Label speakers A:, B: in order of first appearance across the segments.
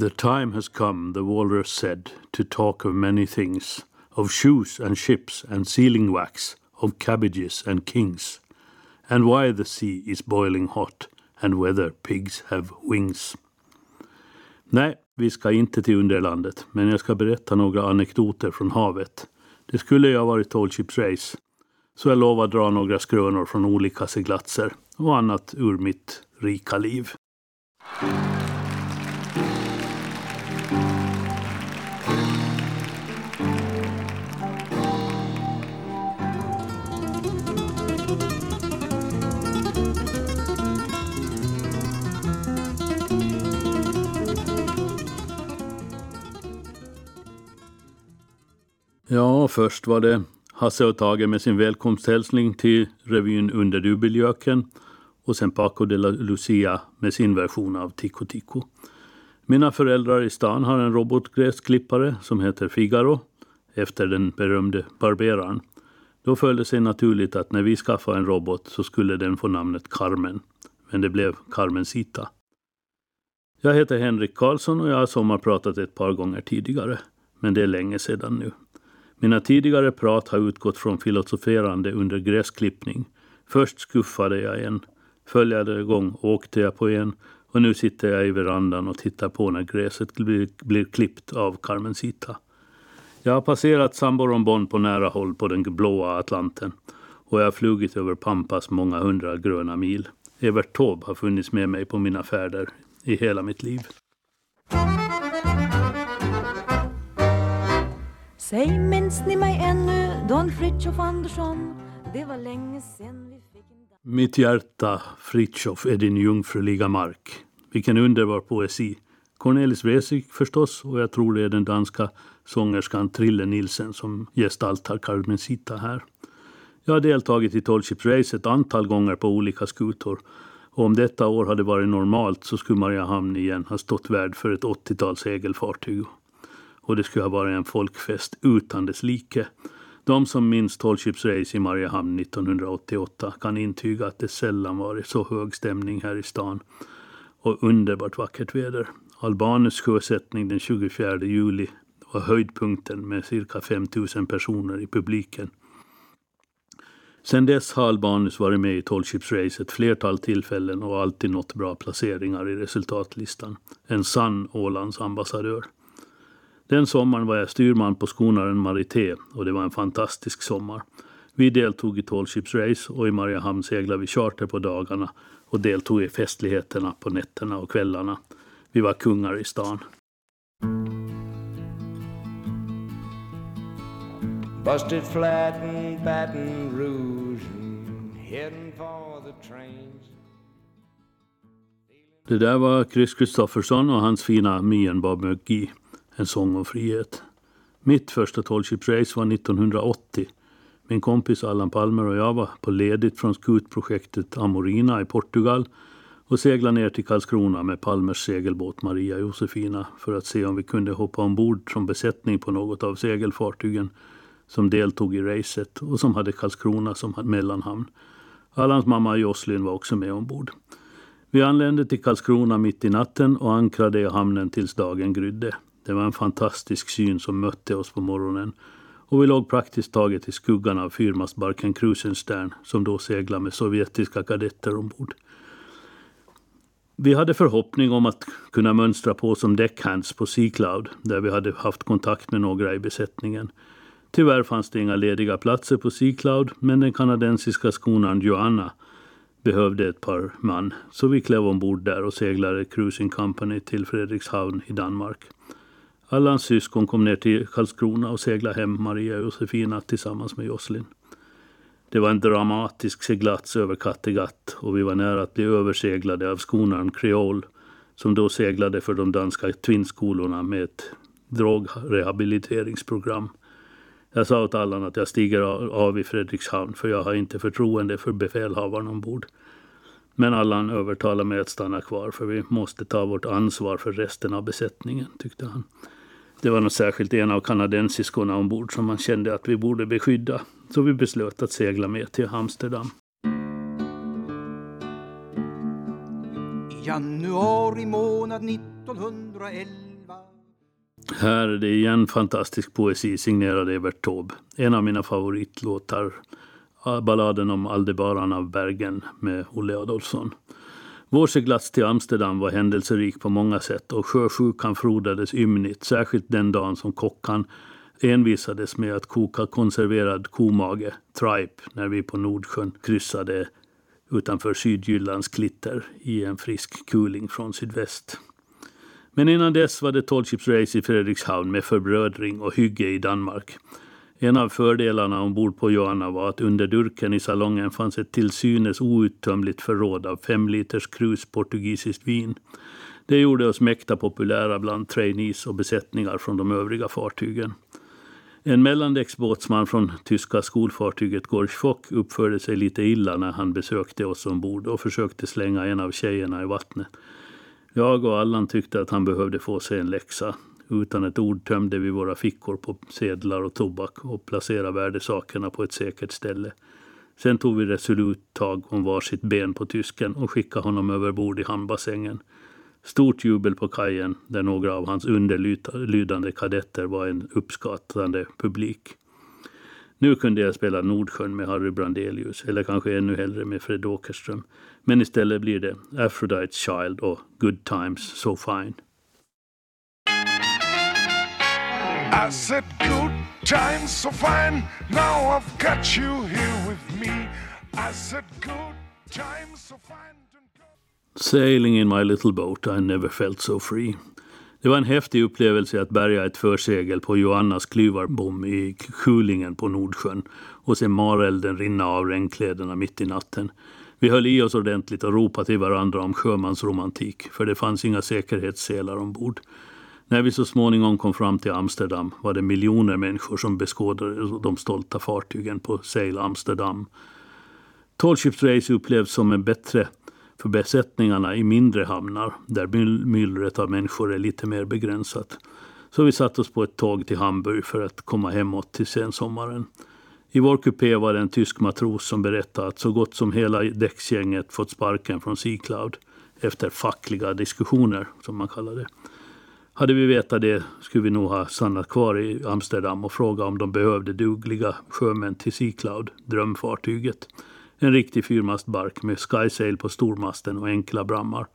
A: The time has come, the walrus said, to talk of many things, of shoes and ships and sealing wax, of cabbages and kings, and why the sea is boiling hot and whether pigs have wings. Nej, vi ska inte till underlandet, men jag ska berätta några anekdoter från havet. Det skulle ju ha varit Tall Ships Race, så jag lovar dra några skrönor från olika seglatser och annat ur mitt rika liv. Ja, först var det Hasse och Tage med sin välkomsthälsning till revyn Under dubbeljöken och sen Paco de la Lucia med sin version av Tico Tico. Mina föräldrar i stan har en robotgräsklippare som heter Figaro efter den berömde barberaren. Då föll det sig naturligt att när vi skaffade en robot så skulle den få namnet Carmen. Men det blev Carmencita. Jag heter Henrik Karlsson och jag har sommarpratat ett par gånger tidigare. Men det är länge sedan nu. Mina tidigare prat har utgått från filosoferande under gräsklippning. Först skuffade jag en, följande gång åkte jag på en och nu sitter jag i verandan och tittar på när gräset blir, blir klippt av Carmencita. Jag har passerat Samborombon på nära håll på den blåa Atlanten och jag har flugit över Pampas många hundra gröna mil. Evert Taube har funnits med mig på mina färder i hela mitt liv.
B: Säg, minns ni mig ännu, Don Fritiof Andersson? Det var länge sen vi fick en...
A: Mitt hjärta, Fritiof, är din jungfruliga mark. Vilken underbar poesi. Cornelis Vreeswijk förstås, och jag tror det är den danska sångerskan Trille Nielsen som gestaltar Carmencita här. Jag har deltagit i Tall Ships Race ett antal gånger på olika skutor. Och om detta år hade varit normalt så skulle Mariehamn igen ha stått värd för ett 80-tal segelfartyg och det skulle ha varit en folkfest utan dess like. De som minns Tall Ships Race i Mariehamn 1988 kan intyga att det sällan varit så hög stämning här i stan och underbart vackert väder. Albanus sjösättning den 24 juli var höjdpunkten med cirka 5 000 personer i publiken. Sedan dess har Albanus varit med i Tall Ships Race ett flertal tillfällen och alltid nått bra placeringar i resultatlistan. En sann Ålands ambassadör. Den sommaren var jag styrman på skonaren Marité och det var en fantastisk sommar. Vi deltog i Tall Ships Race och i Mariehamn seglade vi charter på dagarna och deltog i festligheterna på nätterna och kvällarna. Vi var kungar i stan. Busted flat in Baton Rouge heading for the trains Det där var Chris Kristoffersson och hans fina Mien Bob McGee. En sång om frihet. Mitt första tallship-race var 1980. Min kompis Allan Palmer och jag var på ledigt från skutprojektet Amorina i Portugal och seglade ner till Karlskrona med Palmers segelbåt Maria Josefina för att se om vi kunde hoppa ombord som besättning på något av segelfartygen som deltog i racet och som hade Karlskrona som mellanhamn. Allans mamma Jocelyn var också med ombord. Vi anlände till Karlskrona mitt i natten och ankrade i hamnen tills dagen grydde. Det var en fantastisk syn som mötte oss på morgonen och vi låg praktiskt taget i skuggan av fyrmastbarken Krusenstern som då seglade med sovjetiska kadetter ombord. Vi hade förhoppning om att kunna mönstra på som deckhands på Sea Cloud där vi hade haft kontakt med några i besättningen. Tyvärr fanns det inga lediga platser på Sea Cloud men den kanadensiska skonan Joanna behövde ett par man så vi klev ombord där och seglade Cruising Company till Fredrikshavn i Danmark. Alla hans syskon kom ner till Karlskrona och seglade hem Maria Josefina tillsammans med Jocelyn. Det var en dramatisk seglats över Kattegatt och vi var nära att bli överseglade av skonaren Creole som då seglade för de danska tvinnskolorna med ett drogrehabiliteringsprogram. Jag sa åt Allan att jag stiger av i Fredrikshamn för jag har inte förtroende för befälhavaren ombord. Men Allan övertalade mig att stanna kvar för vi måste ta vårt ansvar för resten av besättningen, tyckte han. Det var nog särskilt en av kanadensiskorna ombord som man kände att vi borde beskydda. Så vi beslöt att segla med till Amsterdam.
C: I januari månad 1911
A: Här är det igen fantastisk poesi signerad Evert Taube. En av mina favoritlåtar, balladen om Aldebaran av Bergen med Olle Adolfsson. Vår seglats till Amsterdam var händelserik på många sätt och sjösjukan frodades ymnigt, särskilt den dagen som kockan envisades med att koka konserverad komage, tripe, när vi på Nordsjön kryssade utanför Sydjyllands klitter i en frisk kuling från sydväst. Men innan dess var det tolvchipsrace i Fredrikshavn med förbrödring och hygge i Danmark. En av fördelarna ombord på Joanna var att under durken i salongen fanns ett till synes outtömligt förråd av fem liters krus portugisiskt vin. Det gjorde oss mäkta populära bland trainees och besättningar från de övriga fartygen. En mellandäcksbåtsman från tyska skolfartyget Gorschfock uppförde sig lite illa när han besökte oss ombord och försökte slänga en av tjejerna i vattnet. Jag och Allan tyckte att han behövde få sig en läxa. Utan ett ord tömde vi våra fickor på sedlar och tobak och placerade värdesakerna på ett säkert ställe. Sen tog vi resolut tag om varsitt ben på tysken och skickade honom över bord i hamnbassängen. Stort jubel på kajen där några av hans underlydande kadetter var en uppskattande publik. Nu kunde jag spela Nordsjön med Harry Brandelius, eller kanske ännu hellre med Fred Åkerström. Men istället blir det Aphrodite's Child och Good Times So Fine. I said good times so fine Now I've got you here with me I said good times so fine Sailing in my little boat I never felt so free. Det var en häftig upplevelse att bärga ett försegel på Joannas klyvarbom i Kulingen på Nordsjön och se marelden rinna av regnkläderna mitt i natten. Vi höll i oss ordentligt och ropade till varandra om sjömansromantik, för det fanns inga säkerhetsselar ombord. När vi så småningom kom fram till Amsterdam var det miljoner människor som beskådade de stolta fartygen på Sail Amsterdam. Tallshipsrace upplevs som en bättre för besättningarna i mindre hamnar där myllret av människor är lite mer begränsat. Så vi satte oss på ett tåg till Hamburg för att komma hemåt till sensommaren. I vår kupé var det en tysk matros som berättade att så gott som hela däcksgänget fått sparken från Sea Cloud efter fackliga diskussioner, som man kallar det. Hade vi vetat det skulle vi nog ha stannat kvar i Amsterdam och frågat om de behövde dugliga sjömän till Sea Cloud, drömfartyget. En riktig fyrmastbark med skysail på stormasten och enkla brammar.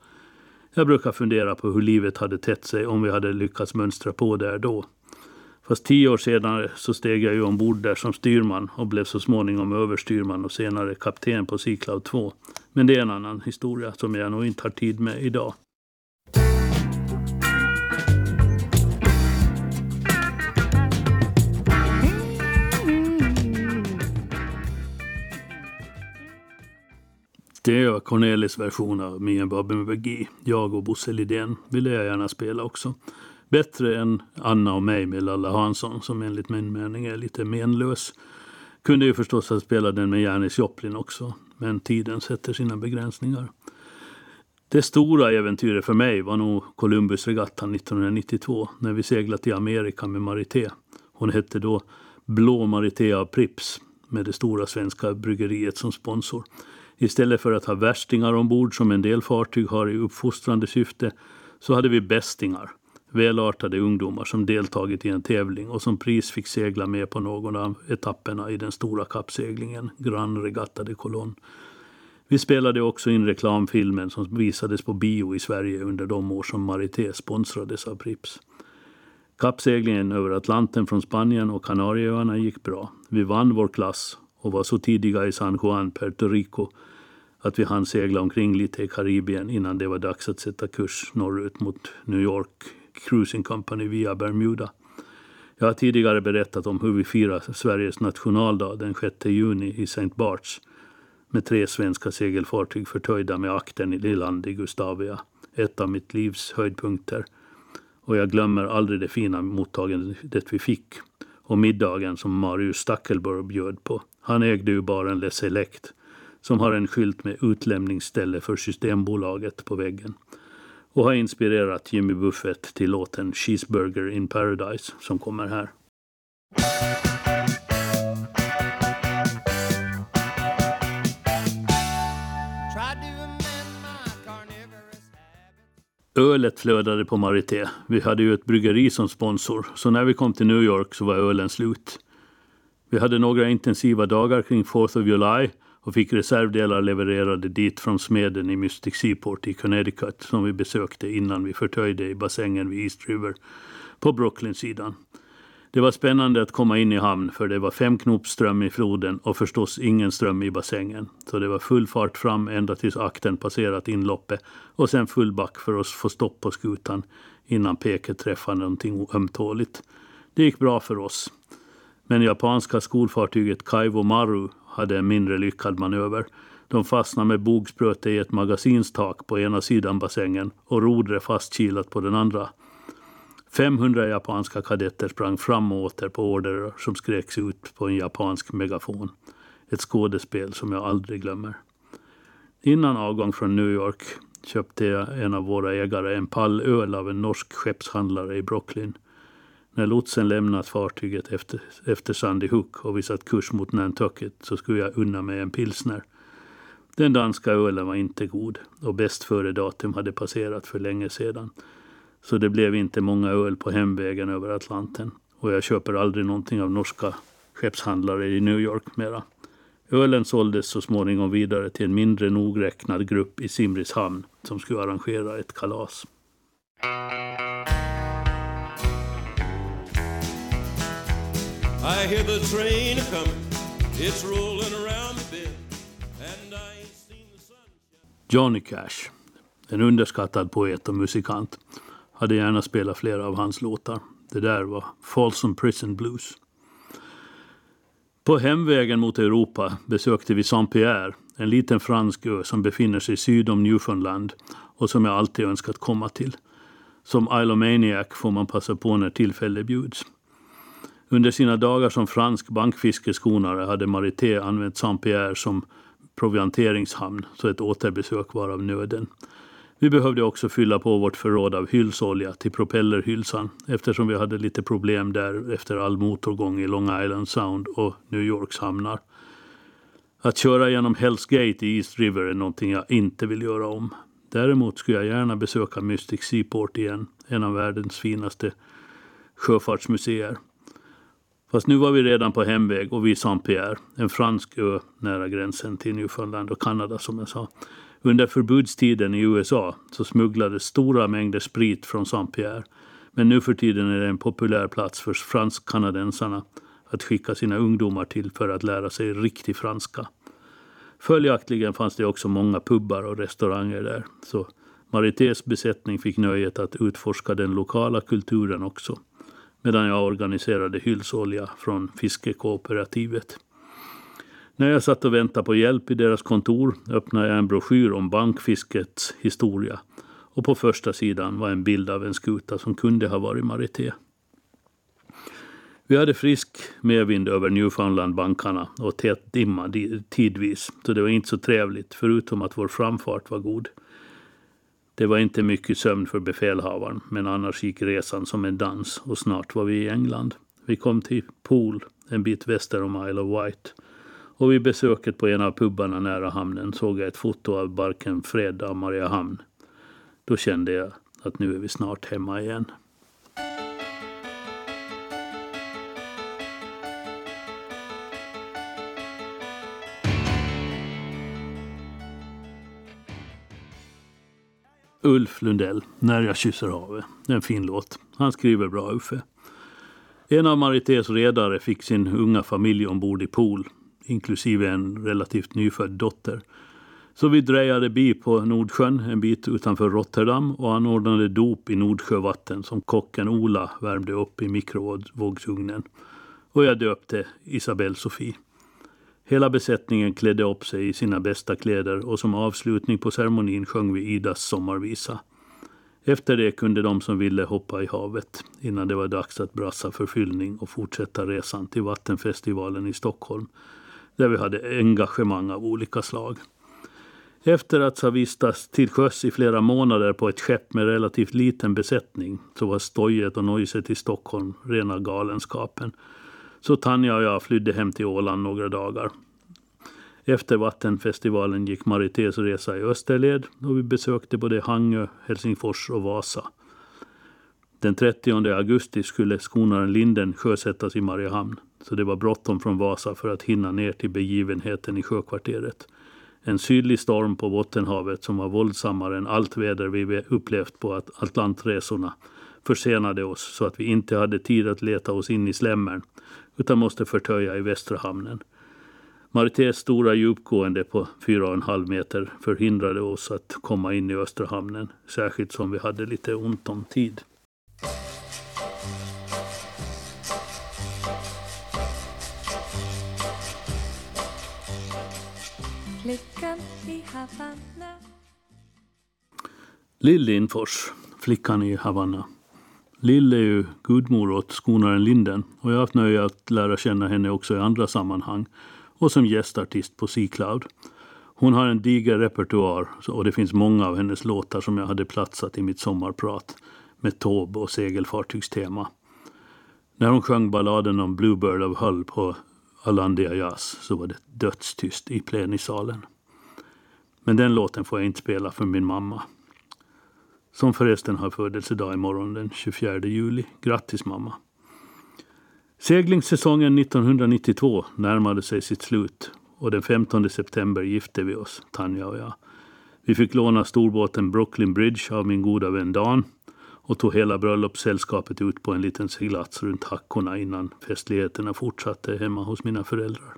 A: Jag brukar fundera på hur livet hade tätt sig om vi hade lyckats mönstra på där då. Fast tio år senare så steg jag ju ombord där som styrman och blev så småningom överstyrman och senare kapten på Sea Cloud 2. Men det är en annan historia som jag nog inte har tid med idag. Det var Cornelis version av Me and Bobby McGee. Jag och Bosse Lidén ville jag gärna spela också. Bättre än Anna och mig med Lalla Hansson som enligt min mening är lite menlös. Kunde ju förstås ha spelat den med Janis Joplin också, men tiden sätter sina begränsningar. Det stora äventyret för mig var nog Columbusregattan 1992 när vi seglade till Amerika med Marité. Hon hette då Blå Marité av Prips med det stora svenska bryggeriet som sponsor. Istället för att ha värstingar ombord som en del fartyg har i uppfostrande syfte så hade vi bästingar, välartade ungdomar som deltagit i en tävling och som pris fick segla med på någon av etapperna i den stora kappseglingen Grand Regatta de Colón. Vi spelade också in reklamfilmen som visades på bio i Sverige under de år som Marité sponsrades av Prips. Kappseglingen över Atlanten från Spanien och Kanarieöarna gick bra. Vi vann vår klass och var så tidiga i San Juan, Puerto Rico att vi hann segla omkring lite i Karibien innan det var dags att sätta kurs norrut mot New York Cruising Company via Bermuda. Jag har tidigare berättat om hur vi firar Sveriges nationaldag den 6 juni i St. Barts med tre svenska segelfartyg förtöjda med akten i land i Gustavia. Ett av mitt livs höjdpunkter. Och jag glömmer aldrig det fina mottagandet vi fick och middagen som Marius Stackelberg bjöd på. Han ägde ju baren Le Select som har en skylt med utlämningsställe för Systembolaget på väggen och har inspirerat Jimmy Buffett till låten Cheeseburger in Paradise som kommer här. Ölet flödade på Marité. Vi hade ju ett bryggeri som sponsor, så när vi kom till New York så var ölen slut. Vi hade några intensiva dagar kring 4th of July och fick reservdelar levererade dit från smeden i Mystic Seaport i Connecticut som vi besökte innan vi förtöjde i bassängen vid East River på Brooklyn-sidan. Det var spännande att komma in i hamn för det var fem knop ström i floden och förstås ingen ström i bassängen. Så det var full fart fram ända tills akten passerat inloppet och sen full back för att få stopp på skutan innan peket träffade någonting ömtåligt. Det gick bra för oss. Men japanska skolfartyget Kaivo Maru hade en mindre lyckad manöver. De fastnade med bogspröte i ett magasinstak på ena sidan bassängen och rodret fastkilat på den andra. 500 japanska kadetter sprang fram och åter på order som skreks ut på en japansk megafon. Ett skådespel som jag aldrig glömmer. Innan avgång från New York köpte jag en av våra ägare en pall öl av en norsk skeppshandlare i Brooklyn. När lotsen lämnat fartyget efter, efter Sandy Hook och vi satt kurs mot Nantucket så skulle jag unna mig en pilsner. Den danska ölen var inte god och bäst före datum hade passerat för länge sedan. Så det blev inte många öl på hemvägen över Atlanten. Och jag köper aldrig någonting av norska skeppshandlare i New York mera. Ölen såldes så småningom vidare till en mindre nogräknad grupp i Simrishamn som skulle arrangera ett kalas. Johnny Cash, en underskattad poet och musikant, hade gärna spelat flera av hans låtar. Det där var Folsom Prison Blues. På hemvägen mot Europa besökte vi Saint-Pierre, en liten fransk ö som befinner sig syd om Newfoundland och som jag alltid önskat komma till. Som Ilomaniac får man passa på när tillfälle bjuds. Under sina dagar som fransk bankfiskeskonare hade Marité använt Saint-Pierre som provianteringshamn, så ett återbesök var av nöden. Vi behövde också fylla på vårt förråd av hylsolja till propellerhylsan eftersom vi hade lite problem där efter all motorgång i Long Island Sound och New Yorks hamnar. Att köra genom Hells Gate i East River är någonting jag inte vill göra om. Däremot skulle jag gärna besöka Mystic Seaport igen, en av världens finaste sjöfartsmuseer. Fast nu var vi redan på hemväg och vid Saint-Pierre, en fransk ö nära gränsen till Newfoundland och Kanada som jag sa. Under förbudstiden i USA så smugglades stora mängder sprit från Saint-Pierre. Men nu för tiden är det en populär plats för fransk-kanadensarna att skicka sina ungdomar till för att lära sig riktig franska. Följaktligen fanns det också många pubbar och restauranger där. Så Marités besättning fick nöjet att utforska den lokala kulturen också medan jag organiserade hylsolja från fiskekooperativet. När jag satt och väntade på hjälp i deras kontor öppnade jag en broschyr om bankfiskets historia och på första sidan var en bild av en skuta som kunde ha varit Marité. Vi hade frisk medvind över Newfoundland-bankarna och tät dimma tidvis, så det var inte så trevligt, förutom att vår framfart var god. Det var inte mycket sömn för befälhavaren, men annars gick resan som en dans och snart var vi i England. Vi kom till Pool, en bit väster om Isle of Wight. Och vid besöket på en av pubbarna nära hamnen såg jag ett foto av barken Fred av Mariehamn. Då kände jag att nu är vi snart hemma igen. Ulf Lundell, När jag kysser havet. En fin låt. Han skriver bra, Uffe. En av Marités redare fick sin unga familj ombord i pool, inklusive en relativt nyfödd dotter. Så vi drejade bi på Nordsjön, en bit utanför Rotterdam och anordnade dop i Nordsjövatten som kocken Ola värmde upp i mikrovågsugnen. Och jag döpte Isabelle Sofie. Hela besättningen klädde upp sig i sina bästa kläder och som avslutning på ceremonin sjöng vi Idas sommarvisa. Efter det kunde de som ville hoppa i havet innan det var dags att brassa för fyllning och fortsätta resan till Vattenfestivalen i Stockholm där vi hade engagemang av olika slag. Efter att ha vistats till sjöss i flera månader på ett skepp med relativt liten besättning så var stojet och nojset i Stockholm rena galenskapen. Så Tanja och jag flydde hem till Åland några dagar. Efter Vattenfestivalen gick Marités resa i österled och vi besökte både Hangö, Helsingfors och Vasa. Den 30 augusti skulle skonaren Linden sjösättas i Mariehamn, så det var bråttom från Vasa för att hinna ner till begivenheten i sjökvarteret. En sydlig storm på Bottenhavet som var våldsammare än allt väder vi upplevt på Atlantresorna försenade oss så att vi inte hade tid att leta oss in i slämmern utan måste förtöja i Västra hamnen. Marités stora djupgående på 4,5 meter förhindrade oss att komma in i Östra hamnen, särskilt som vi hade lite ont om tid. Flickan i Havanna Lill Lindfors, flickan i Havanna. Lill är ju gudmor åt skonaren Linden och jag har haft nöje att lära känna henne också i andra sammanhang och som gästartist på Sea Cloud. Hon har en diger repertoar och det finns många av hennes låtar som jag hade platsat i mitt sommarprat med Taube och segelfartygstema. När hon sjöng balladen om Bluebird of Hull på Alandia Jazz så var det dödstyst i plenisalen. Men den låten får jag inte spela för min mamma. Som förresten har födelsedag imorgon den 24 juli. Grattis mamma! Seglingssäsongen 1992 närmade sig sitt slut och den 15 september gifte vi oss, Tanja och jag. Vi fick låna storbåten Brooklyn Bridge av min goda vän Dan och tog hela bröllopssällskapet ut på en liten seglats runt Hackorna innan festligheterna fortsatte hemma hos mina föräldrar.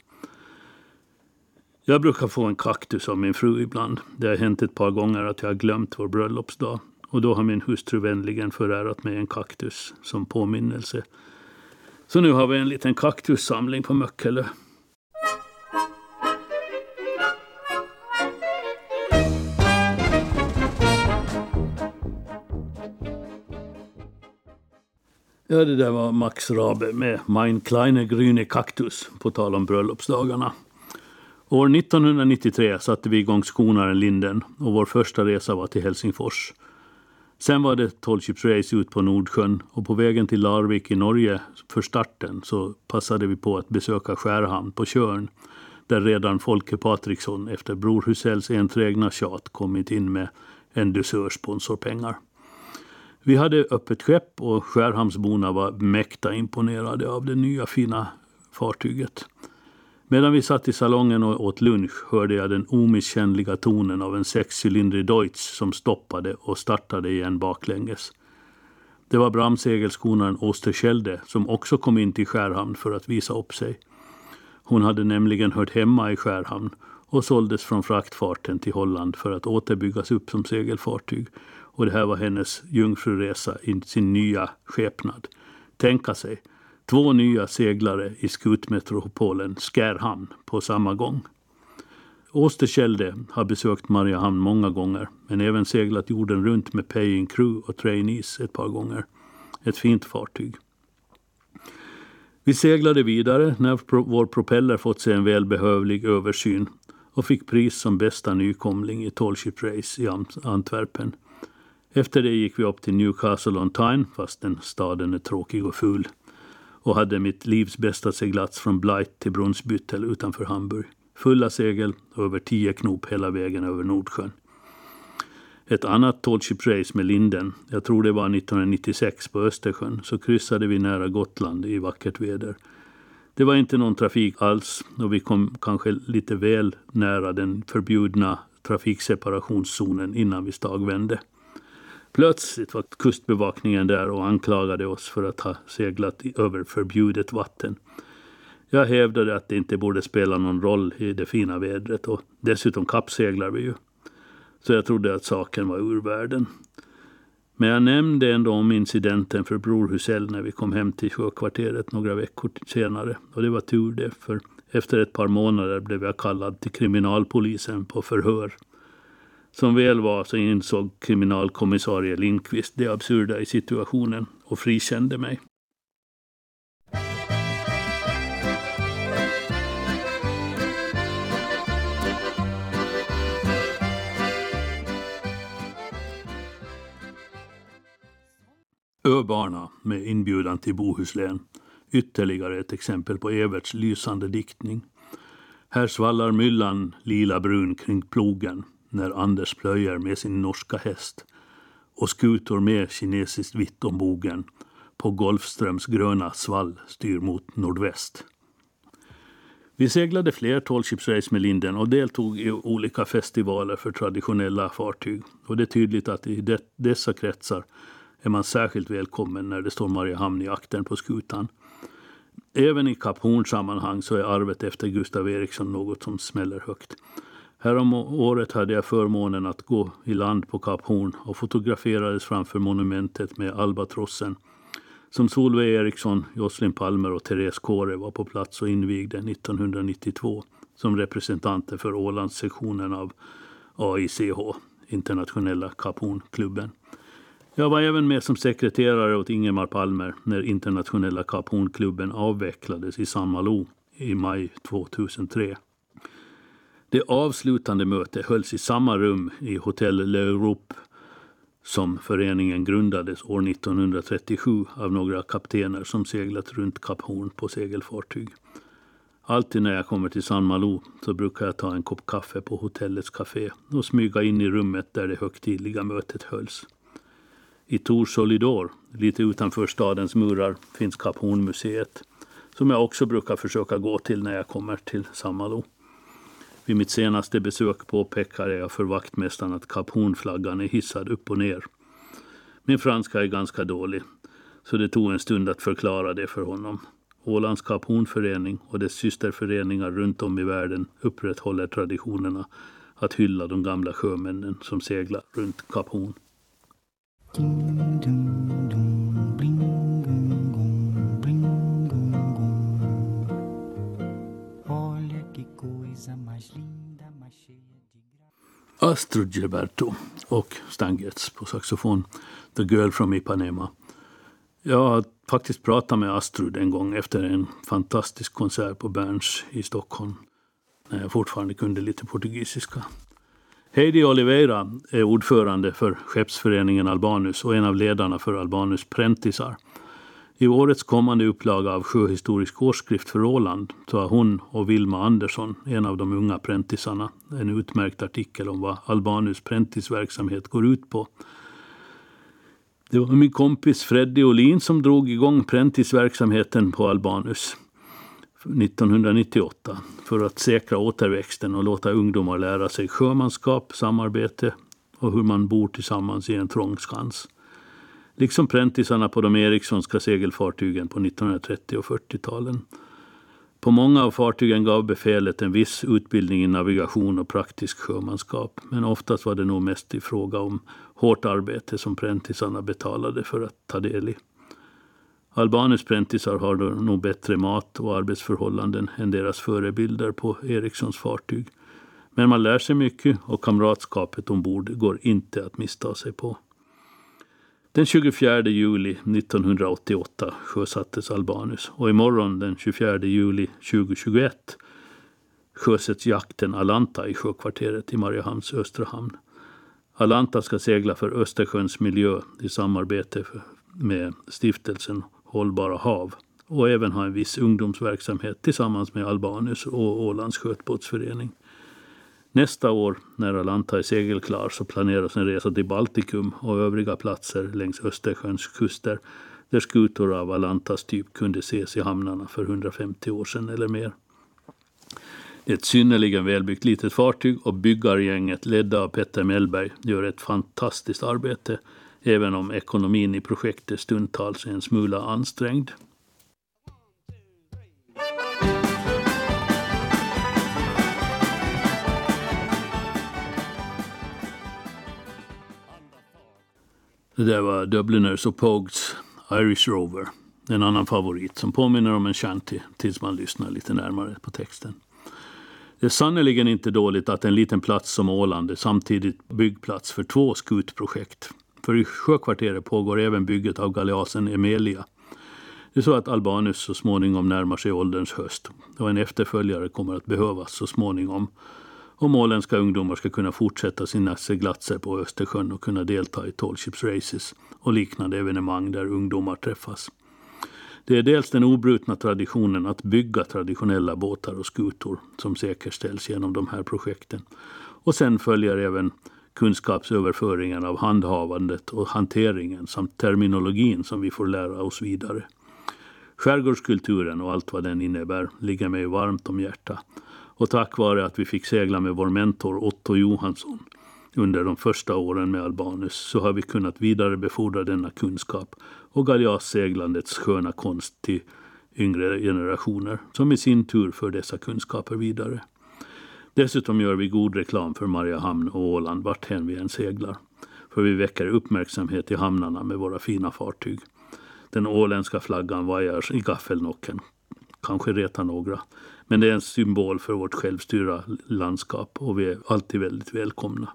A: Jag brukar få en kaktus av min fru ibland. Det har hänt ett par gånger att jag har glömt vår bröllopsdag och då har min hustru vänligen förärat mig en kaktus som påminnelse. Så nu har vi en liten kaktussamling på Möckele. Ja, det där var Max Rabe med Mein kleine grüne Kaktus, på tal om bröllopsdagarna. År 1993 satte vi igång skonaren Linden och vår första resa var till Helsingfors. Sen var det tolvchipsrace ut på Nordsjön och på vägen till Larvik i Norge för starten så passade vi på att besöka Skärhamn på Körn där redan Folke Patriksson efter Bror Husells enträgna tjat kommit in med en dusör sponsorpengar. Vi hade öppet skepp och Skärhamnsborna var mäkta imponerade av det nya fina fartyget. Medan vi satt i salongen och åt lunch hörde jag den omisskännliga tonen av en sexcylindrig Deutz som stoppade och startade igen baklänges. Det var bramsegelskonaren Osterschelde som också kom in till Skärhamn för att visa upp sig. Hon hade nämligen hört hemma i Skärhamn och såldes från fraktfarten till Holland för att återbyggas upp som segelfartyg. Och det här var hennes jungfruresa i sin nya skepnad. Tänka sig, två nya seglare i skutmetropolen Skärhamn på samma gång. Åsterkälde har besökt Mariehamn många gånger men även seglat jorden runt med paying crew och trainees ett par gånger. Ett fint fartyg. Vi seglade vidare när vår propeller fått sig en välbehövlig översyn och fick pris som bästa nykomling i Tallship Race i Antwerpen. Efter det gick vi upp till Newcastle on Tyne, fast den staden är tråkig och ful och hade mitt livs bästa seglats från Blight till Brunsbüttel utanför Hamburg. Fulla segel och över tio knop hela vägen över Nordsjön. Ett annat tallship race med Linden, jag tror det var 1996 på Östersjön, så kryssade vi nära Gotland i vackert väder. Det var inte någon trafik alls och vi kom kanske lite väl nära den förbjudna trafikseparationszonen innan vi stagvände. Plötsligt var kustbevakningen där och anklagade oss för att ha seglat över förbjudet vatten. Jag hävdade att det inte borde spela någon roll i det fina vädret och dessutom kappseglar vi ju. Så jag trodde att saken var ur världen. Men jag nämnde ändå om incidenten för Bror Husell när vi kom hem till sjökvarteret några veckor senare. Och det var tur det, för efter ett par månader blev jag kallad till kriminalpolisen på förhör. Som väl var så insåg kriminalkommissarie Lindqvist det absurda i situationen och frikände mig. Öbarna med inbjudan till Bohuslän. Ytterligare ett exempel på Everts lysande diktning. Här svallar myllan lila brun kring plogen när Anders plöjer med sin norska häst och skutor med kinesiskt vitt om bogen på Golfströms gröna svall styr mot nordväst. Vi seglade fler tallshipsrace med Linden och deltog i olika festivaler för traditionella fartyg. Och det är tydligt att i de, dessa kretsar är man särskilt välkommen när det står Mariehamn i akten på skutan. Även i Kap Horn-sammanhang så är arvet efter Gustav Eriksson något som smäller högt. Härom året hade jag förmånen att gå i land på Kap Horn och fotograferades framför monumentet med albatrossen som Solveig Eriksson, Jocelyn Palmer och Therese Kåre var på plats och invigde 1992 som representanter för Ålandssektionen av AICH, Internationella Kap Horn-klubben. Jag var även med som sekreterare åt Ingemar Palmer när Internationella Kap Horn-klubben avvecklades i San Malo i maj 2003. Det avslutande mötet hölls i samma rum i Hotell L'Europe som föreningen grundades år 1937 av några kaptener som seglat runt Kap Horn på segelfartyg. Alltid när jag kommer till San Malo så brukar jag ta en kopp kaffe på hotellets café och smyga in i rummet där det högtidliga mötet hölls. I Tor Solidor, lite utanför stadens murar, finns Kap Horn-museet som jag också brukar försöka gå till när jag kommer till San Malo. Vid mitt senaste besök påpekade jag för vaktmästaren att Kap Horn-flaggan är hissad upp och ner. Min franska är ganska dålig, så det tog en stund att förklara det för honom. Ålands Kap Horn-förening och dess systerföreningar runt om i världen upprätthåller traditionerna att hylla de gamla sjömännen som seglar runt Kap Horn. Astrud Gilberto och Stan Getz på saxofon. The Girl from Ipanema. Jag har faktiskt pratat med Astrud en gång efter en fantastisk konsert på Berns i Stockholm. När jag fortfarande kunde lite portugisiska. Heidi Oliveira är ordförande för skeppsföreningen Albanus och en av ledarna för Albanus Prentisar. I årets kommande upplaga av Sjöhistorisk årsskrift för Åland så har hon och Vilma Andersson, en av de unga präntisarna, en utmärkt artikel om vad Albanus präntisverksamhet går ut på. Det var min kompis Freddy Olin som drog igång präntisverksamheten på Albanus 1998 för att säkra återväxten och låta ungdomar lära sig sjömanskap, samarbete och hur man bor tillsammans i en trång skans liksom präntisarna på de Erikssonska segelfartygen på 1930 och 40-talen. På många av fartygen gav befälet en viss utbildning i navigation och praktisk sjömanskap, men oftast var det nog mest i fråga om hårt arbete som präntisarna betalade för att ta del i. Albaners präntisar har nog bättre mat och arbetsförhållanden än deras förebilder på Erikssons fartyg. Men man lär sig mycket och kamratskapet ombord går inte att missta sig på. Den 24 juli 1988 sjösattes Albanus och imorgon den 24 juli 2021 sjösätts jakten Alanta i sjökvarteret i Mariehamns östra hamn. Alanta ska segla för Östersjöns miljö i samarbete med stiftelsen Hållbara hav och även ha en viss ungdomsverksamhet tillsammans med Albanus och Ålands skötbåtsförening. Nästa år, när Alanta är segelklar, så planeras en resa till Baltikum och övriga platser längs Östersjöns kuster där skutor av Alantas typ kunde ses i hamnarna för 150 år sedan eller mer. Det är ett synnerligen välbyggt litet fartyg och byggargänget ledda av Petter Mellberg gör ett fantastiskt arbete även om ekonomin i projektet stundtals är en smula ansträngd. Det där var Dubliners och Pogues Irish Rover. En annan favorit som påminner om en shanty tills man lyssnar lite närmare på texten. Det är sannerligen inte dåligt att en liten plats som Åland är samtidigt byggplats för två skutprojekt. För i sjökvarteret pågår även bygget av galeasen Emelia. Det är så att Albanus så småningom närmar sig ålderns höst och en efterföljare kommer att behövas så småningom om åländska ungdomar ska kunna fortsätta sina seglatser på Östersjön och kunna delta i tallships races och liknande evenemang där ungdomar träffas. Det är dels den obrutna traditionen att bygga traditionella båtar och skutor som säkerställs genom de här projekten. Och sen följer även kunskapsöverföringen av handhavandet och hanteringen samt terminologin som vi får lära oss vidare. Skärgårdskulturen och allt vad den innebär ligger mig varmt om hjärtat. Och tack vare att vi fick segla med vår mentor Otto Johansson under de första åren med Albanus så har vi kunnat vidarebefordra denna kunskap och galjasseglandets sköna konst till yngre generationer som i sin tur för dessa kunskaper vidare. Dessutom gör vi god reklam för Mariehamn och Åland varthän vi än seglar. För vi väcker uppmärksamhet i hamnarna med våra fina fartyg. Den åländska flaggan vajar i gaffelnocken. Kanske retar några. Men det är en symbol för vårt självstyra landskap och vi är alltid väldigt välkomna.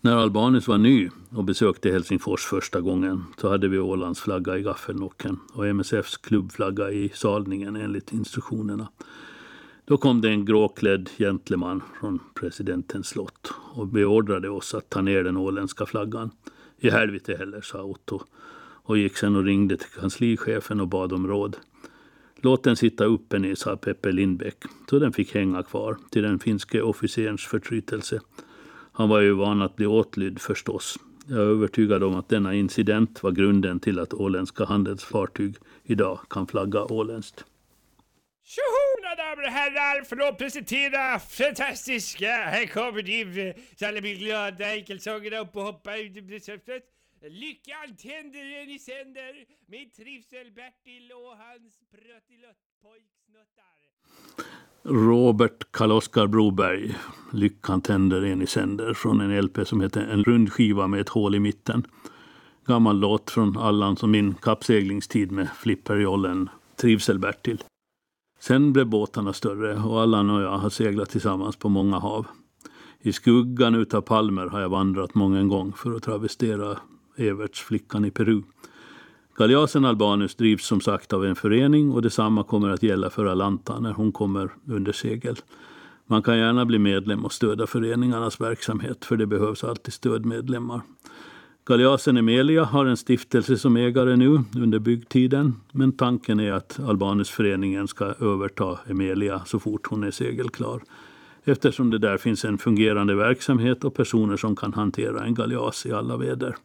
A: När Albanus var ny och besökte Helsingfors första gången så hade vi Ålands flagga i gaffelnocken och MSFs klubbflagga i salningen enligt instruktionerna. Då kom det en gråklädd gentleman från presidentens slott och beordrade oss att ta ner den åländska flaggan. I helvete heller, sa Otto och gick sen och ringde till kanslichefen och bad om råd. Låt den sitta uppe ner, sa Peppe Lindbäck, så den fick hänga kvar till den finske officerens förtrytelse. Han var ju van att bli åtlydd förstås. Jag är övertygad om att denna incident var grunden till att åländska handelsfartyg idag kan flagga åländskt.
C: Tjoho, mina damer och herrar! För att presentera fantastiska... Här kommer de, så alla blir glada, enkelsångerna upp och hoppar ut i Lyckan tänder en i sänder med Trivsel-Bertil och hans pruttiluttpojksnuttar.
A: Robert Karl-Oskar Broberg, Lyckan tänder en i sänder från en LP som heter En rund skiva med ett hål i mitten. Gammal låt från Allans och min kappseglingstid med flipperjollen Trivsel-Bertil. Sen blev båtarna större och Allan och jag har seglat tillsammans på många hav. I skuggan utav palmer har jag vandrat många gång för att travestera Evertsflickan i Peru. Galeasen Albanus drivs som sagt av en förening och detsamma kommer att gälla för Alanta när hon kommer under segel. Man kan gärna bli medlem och stödja föreningarnas verksamhet för det behövs alltid stödmedlemmar. Galeasen Emelia har en stiftelse som ägare nu under byggtiden men tanken är att Albanusföreningen ska överta Emelia så fort hon är segelklar eftersom det där finns en fungerande verksamhet och personer som kan hantera en galeas i alla väder.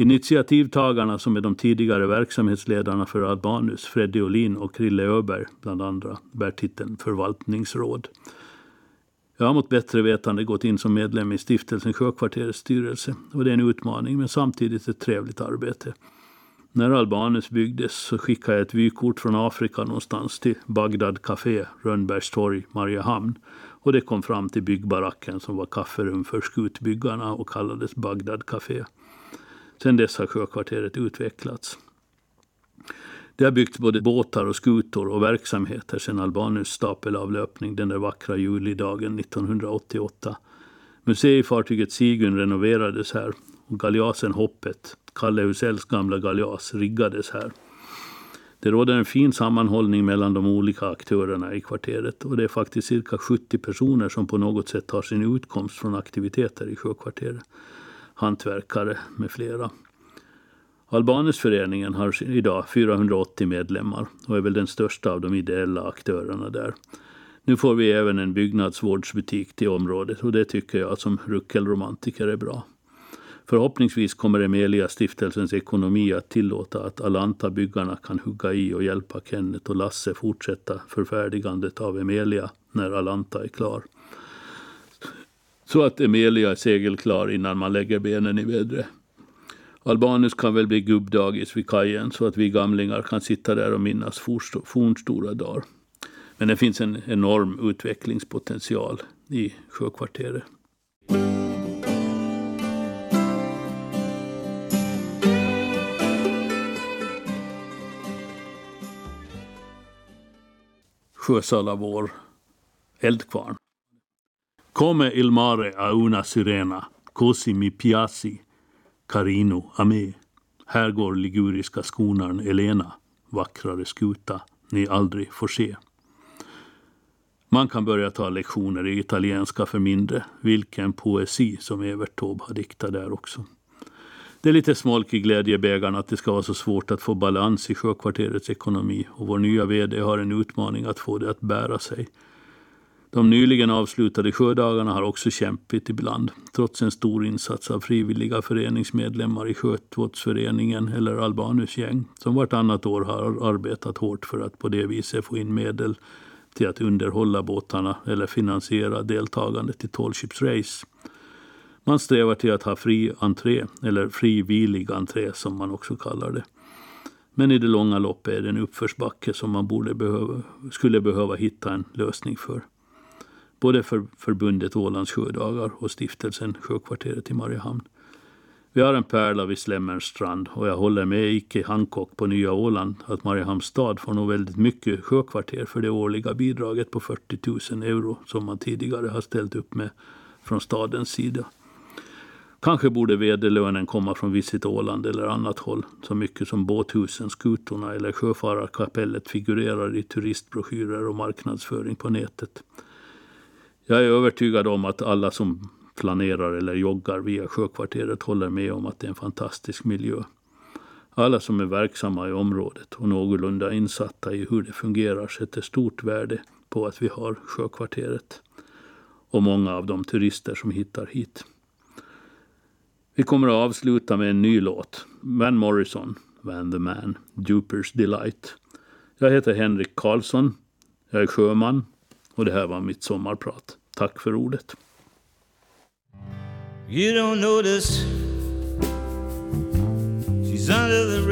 A: Initiativtagarna som är de tidigare verksamhetsledarna för Albanus, Freddy Olin och Krille Öberg bland andra, bär titeln förvaltningsråd. Jag har mot bättre vetande gått in som medlem i stiftelsen Sjökvarterets styrelse och det är en utmaning men samtidigt ett trevligt arbete. När Albanus byggdes så skickade jag ett vykort från Afrika någonstans till Bagdad Café, Rönnbergstorg, Mariehamn och det kom fram till byggbaracken som var kafferum för skutbyggarna och kallades Bagdad Café. Sedan dess har sjökvarteret utvecklats. Det har byggts både båtar och skutor och verksamheter sedan Albanus stapelavlöpning den där vackra julidagen 1988. Museifartyget Sigun renoverades här och galjasen Hoppet, Kalle Husells gamla galjas, riggades här. Det råder en fin sammanhållning mellan de olika aktörerna i kvarteret och det är faktiskt cirka 70 personer som på något sätt har sin utkomst från aktiviteter i sjökvarteret hantverkare med flera. Albanusföreningen har idag 480 medlemmar och är väl den största av de ideella aktörerna där. Nu får vi även en byggnadsvårdsbutik till området och det tycker jag som ruckelromantiker är bra. Förhoppningsvis kommer Emelia stiftelsens ekonomi att tillåta att Alanta-byggarna kan hugga i och hjälpa Kenneth och Lasse fortsätta förfärdigandet av Emelia när Alanta är klar. Så att Emilia är segelklar innan man lägger benen i vädret. Albanus kan väl bli gubbdagis vid kajen så att vi gamlingar kan sitta där och minnas fornstora dagar. Men det finns en enorm utvecklingspotential i sjökvarteret. Sjösala vår eldkvarn. Come il mare a una sirena, così mi piaci, carino a me. Här går liguriska skonaren Elena, vackrare skuta ni aldrig får se. Man kan börja ta lektioner i italienska för mindre. Vilken poesi som Evert Taube har diktat där också. Det är lite smolk i glädjebägaren att det ska vara så svårt att få balans i sjökvarterets ekonomi och vår nya VD har en utmaning att få det att bära sig. De nyligen avslutade sjödagarna har också kämpigt ibland, trots en stor insats av frivilliga föreningsmedlemmar i Sjötvårdsföreningen eller Albanus gäng, som vartannat år har arbetat hårt för att på det viset få in medel till att underhålla båtarna eller finansiera deltagandet i Tallships Race. Man strävar till att ha fri entré, eller frivillig entré som man också kallar det. Men i det långa loppet är det en uppförsbacke som man borde behöva, skulle behöva hitta en lösning för. Både för förbundet Ålands sjödagar och stiftelsen Sjökvarteret i Mariehamn. Vi har en pärla vid Slemmerns strand och jag håller med Icke Hancock på Nya Åland att Mariehamns stad får nog väldigt mycket sjökvarter för det årliga bidraget på 40 000 euro som man tidigare har ställt upp med från stadens sida. Kanske borde vd-lönen komma från Visit Åland eller annat håll, så mycket som båthusen, skutorna eller sjöfararkapellet figurerar i turistbroschyrer och marknadsföring på nätet. Jag är övertygad om att alla som planerar eller joggar via sjökvarteret håller med om att det är en fantastisk miljö. Alla som är verksamma i området och någorlunda insatta i hur det fungerar sätter stort värde på att vi har sjökvarteret och många av de turister som hittar hit. Vi kommer att avsluta med en ny låt. Van Morrison, Van the Man, Dupers Delight. Jag heter Henrik Karlsson. Jag är sjöman och det här var mitt sommarprat. Tack för ordet. You don't notice she's under the